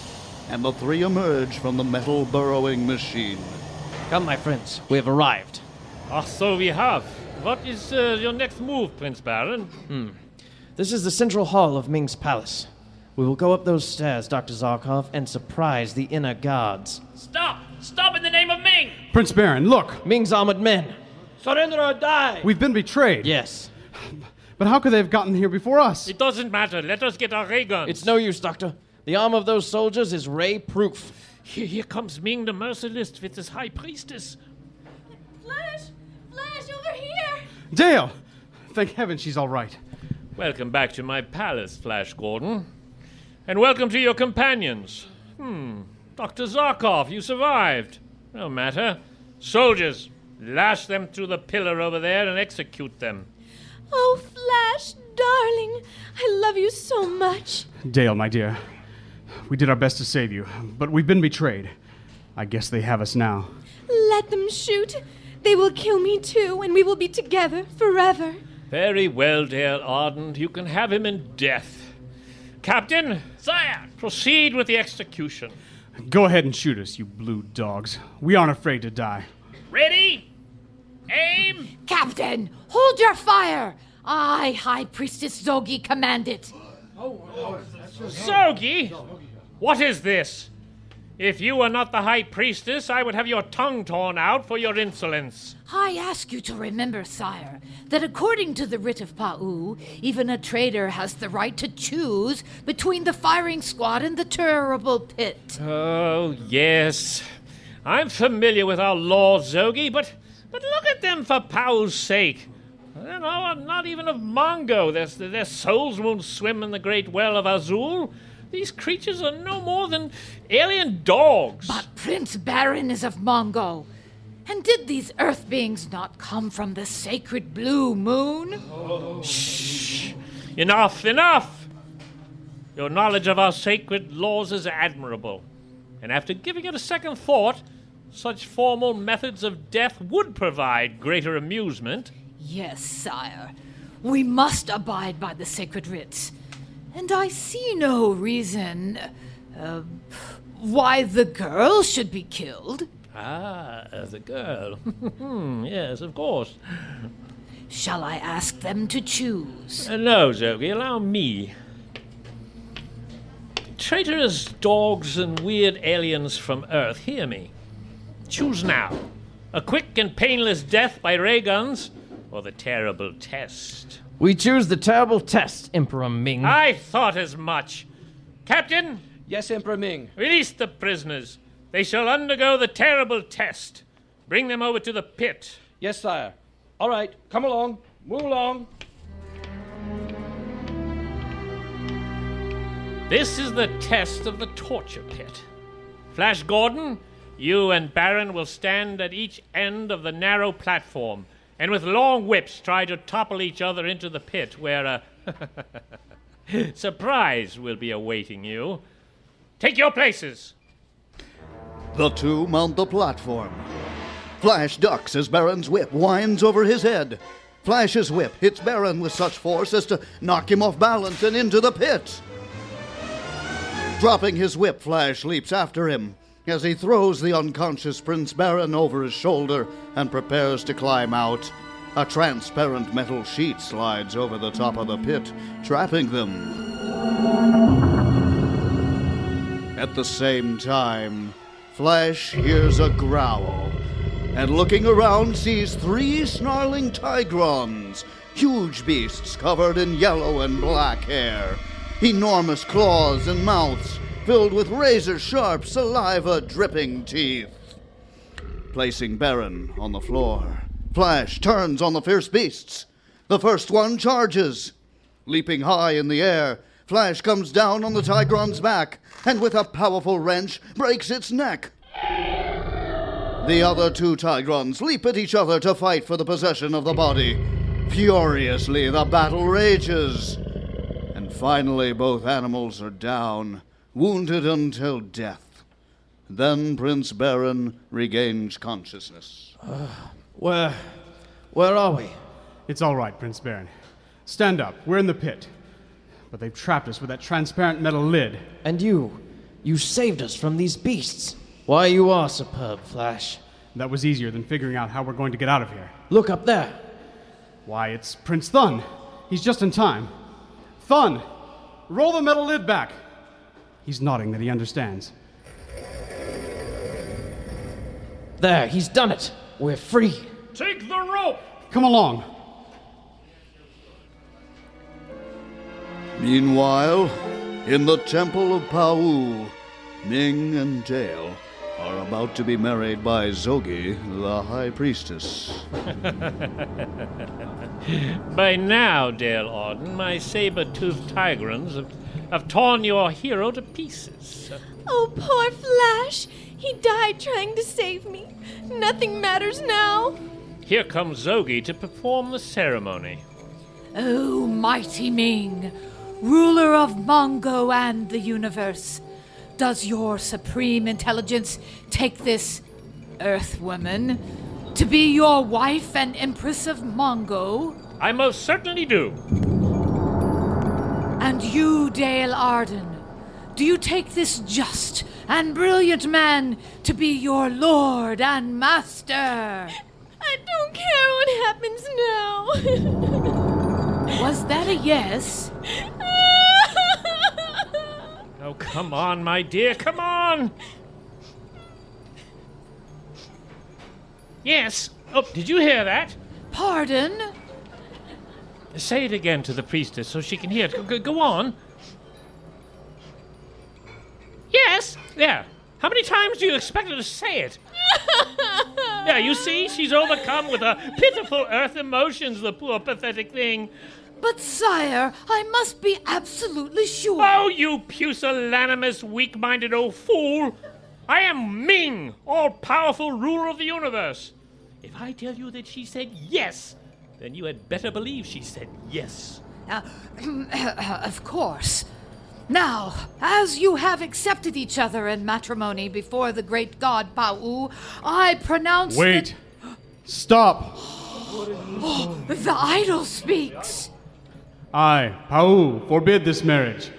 and the three emerge from the metal burrowing machine. Come, my friends. We have arrived. Ah, so we have. What is uh, your next move, Prince Baron? Hmm. This is the central hall of Ming's palace. We will go up those stairs, Dr. Zarkov, and surprise the inner guards. Stop! Stop in the name of Ming! Prince Baron, look! Ming's armored men. Surrender or die! We've been betrayed. Yes. But how could they have gotten here before us? It doesn't matter. Let us get our ray guns. It's no use, Doctor. The armor of those soldiers is ray proof. Here, here comes Ming the Merciless with his high priestess. Flash! Flash, over here! Dale! Thank heaven she's all right. Welcome back to my palace, Flash Gordon. And welcome to your companions. Hmm. Dr. Zarkov, you survived. No matter. Soldiers, lash them to the pillar over there and execute them. Oh, Flash, darling, I love you so much. Dale, my dear, we did our best to save you, but we've been betrayed. I guess they have us now. Let them shoot. They will kill me too, and we will be together forever. Very well, Dale Arden. You can have him in death. Captain, Sire! proceed with the execution. Go ahead and shoot us, you blue dogs. We aren't afraid to die. Ready? Aim! Captain, hold your fire! I, High Priestess Zogi, command it. Oh, oh, Zogi? What is this? If you were not the High Priestess, I would have your tongue torn out for your insolence. I ask you to remember, sire, that according to the writ of Pa'u, even a traitor has the right to choose between the firing squad and the terrible pit. Oh, yes. I'm familiar with our laws, Zogi, but, but look at them for Pau's sake. Know, not even of Mongo. Their, their souls won't swim in the great well of Azul. These creatures are no more than alien dogs. But Prince Baron is of Mongo. And did these earth beings not come from the sacred blue moon? Oh. Shh! Enough, enough! Your knowledge of our sacred laws is admirable. And after giving it a second thought, such formal methods of death would provide greater amusement. Yes, sire. We must abide by the sacred writs. And I see no reason uh, why the girl should be killed. Ah, the girl. Hmm, yes, of course. Shall I ask them to choose? Uh, no, Zogi, allow me. Traitorous dogs and weird aliens from Earth, hear me. Choose now a quick and painless death by ray guns or the terrible test. We choose the terrible test, Emperor Ming. I thought as much. Captain? Yes, Emperor Ming. Release the prisoners. They shall undergo the terrible test. Bring them over to the pit. Yes, sire. All right, come along. Move along. This is the test of the torture pit. Flash Gordon, you and Baron will stand at each end of the narrow platform and with long whips try to topple each other into the pit where a surprise will be awaiting you. Take your places. The two mount the platform. Flash ducks as Baron's whip winds over his head. Flash's whip hits Baron with such force as to knock him off balance and into the pit. Dropping his whip, Flash leaps after him as he throws the unconscious Prince Baron over his shoulder and prepares to climb out. A transparent metal sheet slides over the top of the pit, trapping them. At the same time, Flash hears a growl and looking around sees three snarling tigrons, huge beasts covered in yellow and black hair, enormous claws and mouths filled with razor sharp, saliva dripping teeth. Placing Baron on the floor, Flash turns on the fierce beasts. The first one charges. Leaping high in the air, Flash comes down on the Tigron's back and with a powerful wrench breaks its neck. The other two Tigrons leap at each other to fight for the possession of the body. Furiously, the battle rages. And finally, both animals are down, wounded until death. Then Prince Baron regains consciousness. Uh, where. Where are we? It's all right, Prince Baron. Stand up. We're in the pit. But they've trapped us with that transparent metal lid. And you. You saved us from these beasts. Why, you are superb, Flash. That was easier than figuring out how we're going to get out of here. Look up there. Why, it's Prince Thun. He's just in time. Thun! Roll the metal lid back. He's nodding that he understands. There, he's done it. We're free. Take the rope! Come along. Meanwhile, in the Temple of Pau, Ming and Dale are about to be married by Zogi, the High Priestess. By now, Dale Arden, my saber-toothed tigrons have, have torn your hero to pieces. Oh, poor Flash! He died trying to save me. Nothing matters now. Here comes Zogi to perform the ceremony. Oh, mighty Ming, ruler of Mongo and the universe, does your supreme intelligence take this Earth woman to be your wife and Empress of Mongo? I most certainly do. And you, Dale Arden, do you take this just and brilliant man to be your lord and master? I don't care what happens now. Was that a yes? oh, come on, my dear, come on! Yes. Oh, did you hear that? Pardon? Say it again to the priestess so she can hear it. Go, go on. Yes. There. How many times do you expect her to say it? yeah, you see, she's overcome with her pitiful earth emotions, the poor pathetic thing. But, sire, I must be absolutely sure. Oh, you pusillanimous, weak minded old fool! I am Ming, all powerful ruler of the universe. If I tell you that she said yes, then you had better believe she said yes. Uh, of course. Now, as you have accepted each other in matrimony before the great god Pau, I pronounce. Wait. Stop. That... the idol speaks. I, Pau, forbid this marriage.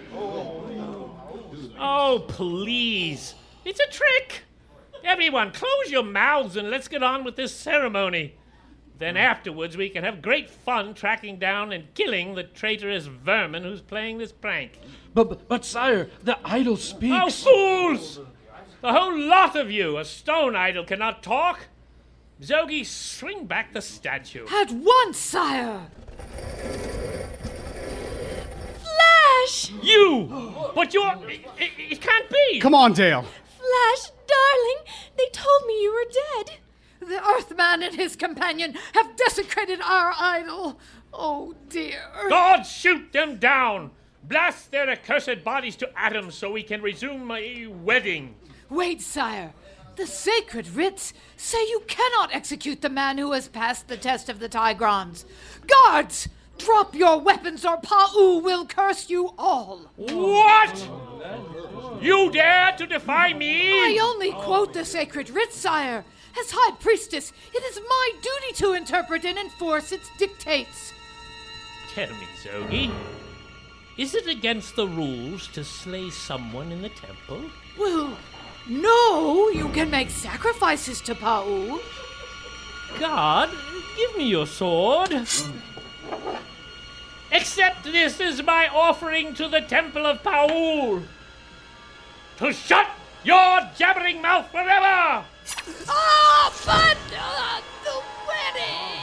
Oh, please. It's a trick. Everyone, close your mouths and let's get on with this ceremony. Then afterwards, we can have great fun tracking down and killing the traitorous vermin who's playing this prank. But, but, but sire, the idol speaks. Oh, fools! The whole lot of you! A stone idol cannot talk! Zogi, swing back the statue. At once, sire! Flash! You! But you're. It, it, it can't be! Come on, Dale. Flash, darling, they told me you were dead. The Earthman and his companion have desecrated our idol. Oh dear. God, shoot them down! Blast their accursed bodies to atoms so we can resume my wedding. Wait, sire. The sacred writs say you cannot execute the man who has passed the test of the Tigrons. Guards! Drop your weapons or Pau will curse you all. What? You dare to defy me? I only quote the sacred writ, sire. As High Priestess, it is my duty to interpret and enforce its dictates. Tell me, Zogi, is it against the rules to slay someone in the temple? Well, no, you can make sacrifices to Pau. God, give me your sword. Accept this as my offering to the temple of Pau. To shut your jabbering mouth forever! Oh, but uh, the wedding!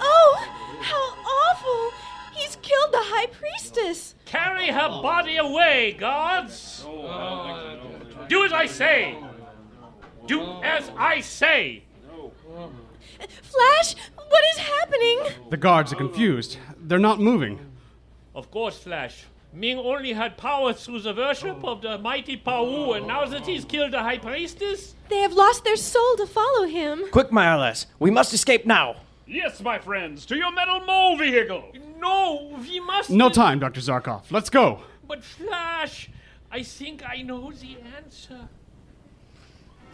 Oh, how awful! He's killed the High Priestess! Carry her body away, guards! Do as I say! Do as I say! Flash, what is happening? The guards are confused. They're not moving. Of course, Flash. Ming only had power through the worship of the mighty Pau, and now that he's killed the High Priestess? They have lost their soul to follow him. Quick, Mireless. We must escape now. Yes, my friends, to your metal mole vehicle. No, we must. No time, Dr. Zarkov. Let's go. But, Flash, I think I know the answer.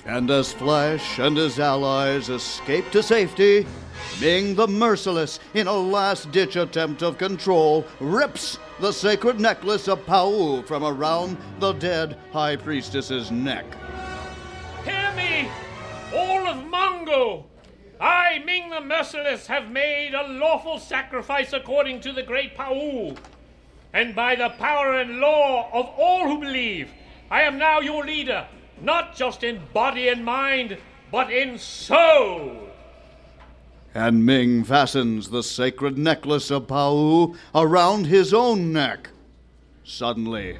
And as Flash and his allies escape to safety, Ming the Merciless, in a last ditch attempt of control, rips the sacred necklace of Pau from around the dead High Priestess's neck. Hear me, all of Mongo! I, Ming the Merciless, have made a lawful sacrifice according to the great Pau. And by the power and law of all who believe, I am now your leader, not just in body and mind, but in soul. And Ming fastens the sacred necklace of Pau around his own neck. Suddenly,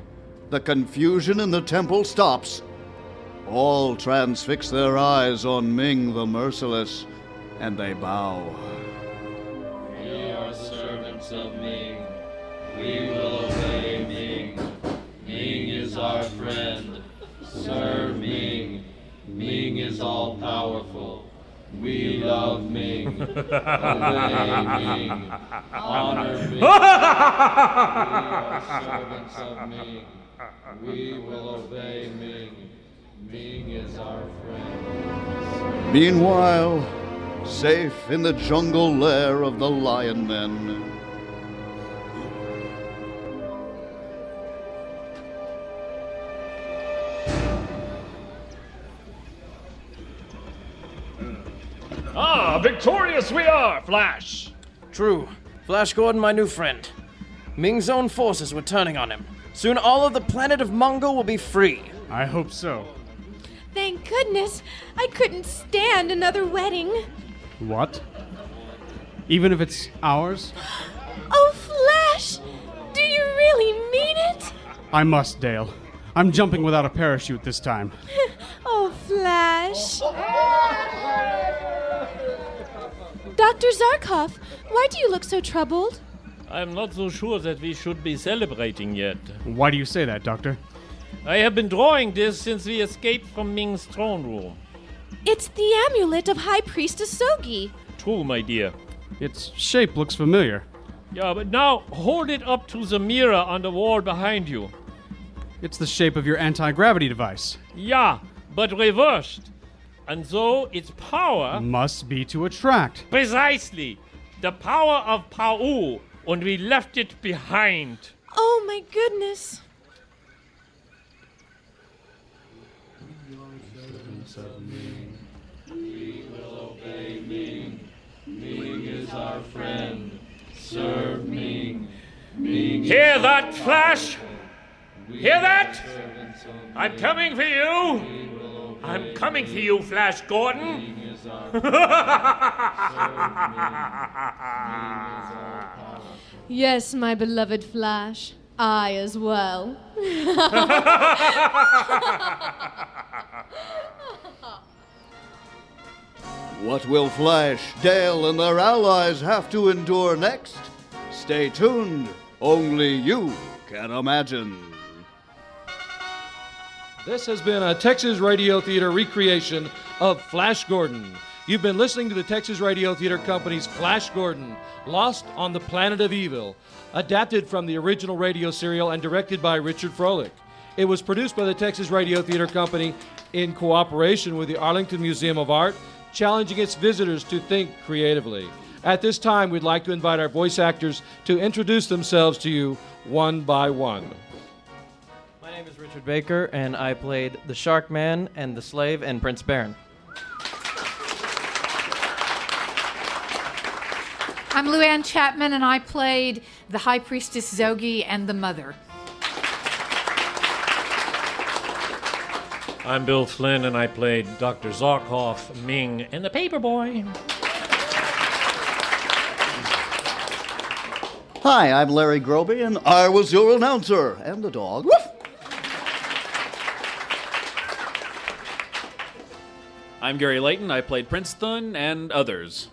the confusion in the temple stops. All transfix their eyes on Ming the Merciless, and they bow. We are servants of Ming. We will obey Ming. Ming is our friend. Serve Ming. Ming is all powerful. We love Ming. Obey Ming. Honor Ming. We are servants of Ming. We will obey Ming. Ming is our friend. Meanwhile, safe in the jungle lair of the Lion Men, Ah, victorious we are, Flash! True. Flash Gordon, my new friend. Ming's own forces were turning on him. Soon all of the planet of Mongo will be free. I hope so. Thank goodness. I couldn't stand another wedding. What? Even if it's ours? Oh, Flash! Do you really mean it? I must, Dale. I'm jumping without a parachute this time. Oh, Flash. Dr. Zarkov, why do you look so troubled? I'm not so sure that we should be celebrating yet. Why do you say that, Doctor? I have been drawing this since we escaped from Ming's throne room. It's the amulet of High Priestess Zogi. True, my dear. Its shape looks familiar. Yeah, but now hold it up to the mirror on the wall behind you. It's the shape of your anti gravity device. Yeah, but reversed. And so its power. Must be to attract. Precisely. The power of Pau. And we left it behind. Oh, my goodness. We will obey Ming. Ming is our friend. Serve Ming. Ming Hear that, our Flash? We Hear that? I'm coming for you. We will obey I'm coming for you, Flash Gordon. Ming is our friend. Serve Ming. Ming is all power. Yes, my beloved Flash. I as well. What will Flash, Dale, and their allies have to endure next? Stay tuned. Only you can imagine. This has been a Texas Radio Theater recreation of Flash Gordon. You've been listening to the Texas Radio Theater Company's Flash Gordon, Lost on the Planet of Evil, adapted from the original radio serial and directed by Richard Froelich. It was produced by the Texas Radio Theater Company in cooperation with the Arlington Museum of Art, challenging its visitors to think creatively. At this time, we'd like to invite our voice actors to introduce themselves to you one by one. My name is Richard Baker, and I played the Shark Man and the Slave and Prince Baron. I'm Luann Chapman, and I played the High Priestess Zogi and the Mother. I'm Bill Flynn, and I played Dr. Zarkov, Ming, and the Paperboy. Hi, I'm Larry Groby, and I was your announcer and the dog. Woof! I'm Gary Layton. I played Prince Thun and others.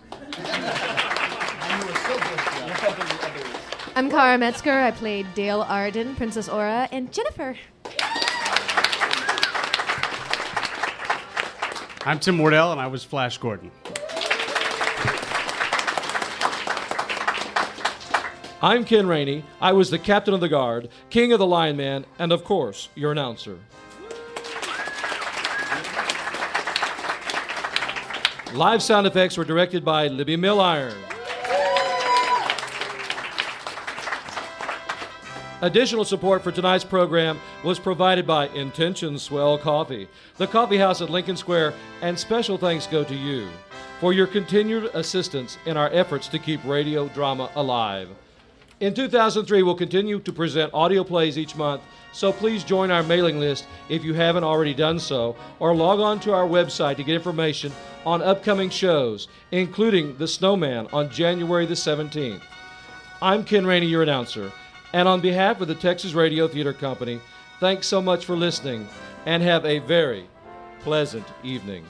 I'm Kara Metzger. I played Dale Arden, Princess Aura, and Jennifer. I'm Tim Wardell, and I was Flash Gordon. I'm Ken Rainey. I was the captain of the guard, king of the Lion Man, and of course, your announcer. Live sound effects were directed by Libby Milliron. Additional support for tonight's program was provided by Intention Swell Coffee, the coffee house at Lincoln Square, and special thanks go to you for your continued assistance in our efforts to keep radio drama alive. In 2003, we'll continue to present audio plays each month, so please join our mailing list if you haven't already done so, or log on to our website to get information on upcoming shows, including The Snowman on January the 17th. I'm Ken Rainey, your announcer, and on behalf of the Texas Radio Theater Company, thanks so much for listening and have a very pleasant evening.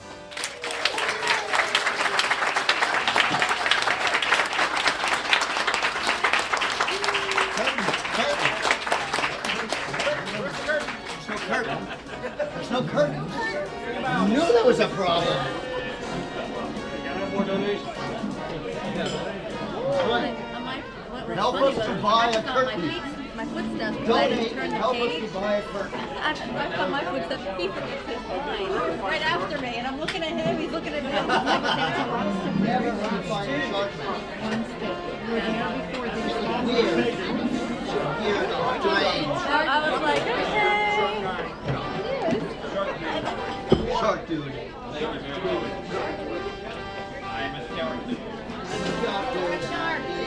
Help us to buy a curtain. My footsteps. Donate turn and the help us to buy a curtain. I, I found my footsteps. He forgets his line. Right after me, and I'm looking at him. He's looking at me. I'm like, Never run by a shark. Weird. Weird, strange. I was like, okay. Shark dude. That's the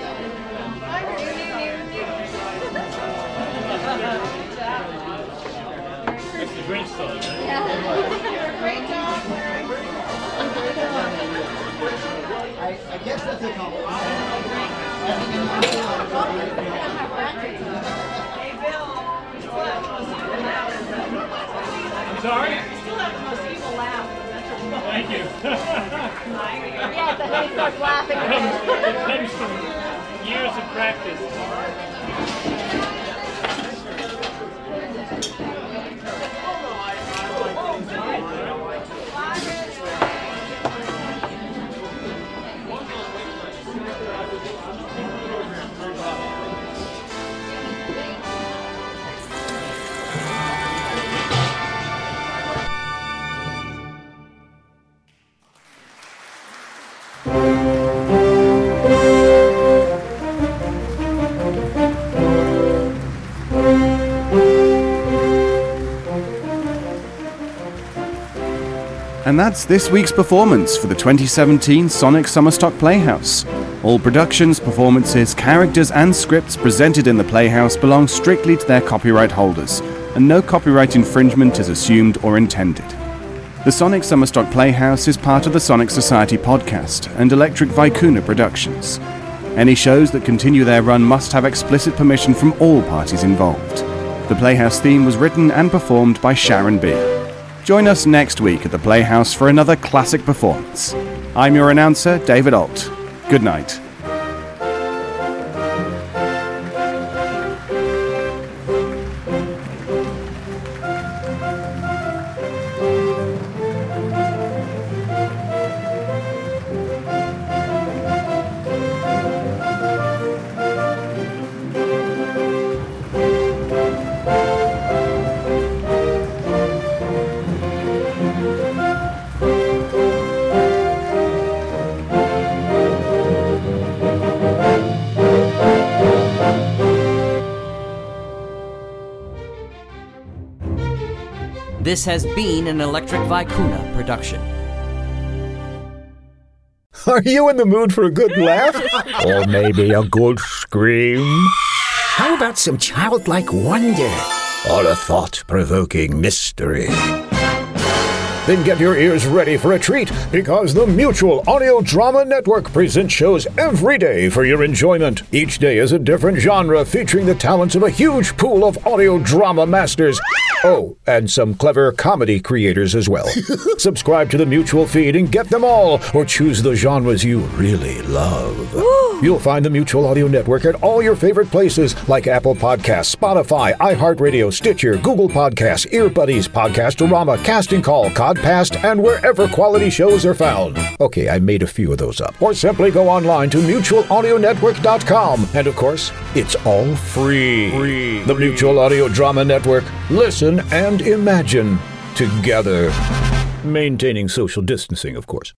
Grinch song, right? Yeah. Great job, Larry. I, I guess that's a compliment. Hey, Bill, you still have the most evil laugh. I'm sorry? You still have the most evil laugh. Thank you. yeah, the head starts laughing. It comes from years of practice. And that's this week's performance for the 2017 Sonic Summerstock Playhouse. All productions, performances, characters, and scripts presented in the Playhouse belong strictly to their copyright holders, and no copyright infringement is assumed or intended. The Sonic Summerstock Playhouse is part of the Sonic Society podcast and Electric Vicuna Productions. Any shows that continue their run must have explicit permission from all parties involved. The Playhouse theme was written and performed by Sharon B. Join us next week at the Playhouse for another classic performance. I'm your announcer, David Ault. Good night. This has been an Electric Vicuna production. Are you in the mood for a good laugh? or maybe a good scream? How about some childlike wonder? Or a thought provoking mystery? Then get your ears ready for a treat because the Mutual Audio Drama Network presents shows every day for your enjoyment. Each day is a different genre featuring the talents of a huge pool of audio drama masters. Oh, and some clever comedy creators as well. Subscribe to the Mutual feed and get them all, or choose the genres you really love. You'll find the Mutual Audio Network at all your favorite places like Apple Podcasts, Spotify, iHeartRadio, Stitcher, Google Podcasts, Earbuddies, Podcastorama, Casting Call, Codcast, and wherever quality shows are found. Okay, I made a few of those up. Or simply go online to mutualaudionetwork.com. And of course, it's all free. Free. The Mutual Audio Drama Network. Listen and imagine together. Maintaining social distancing, of course.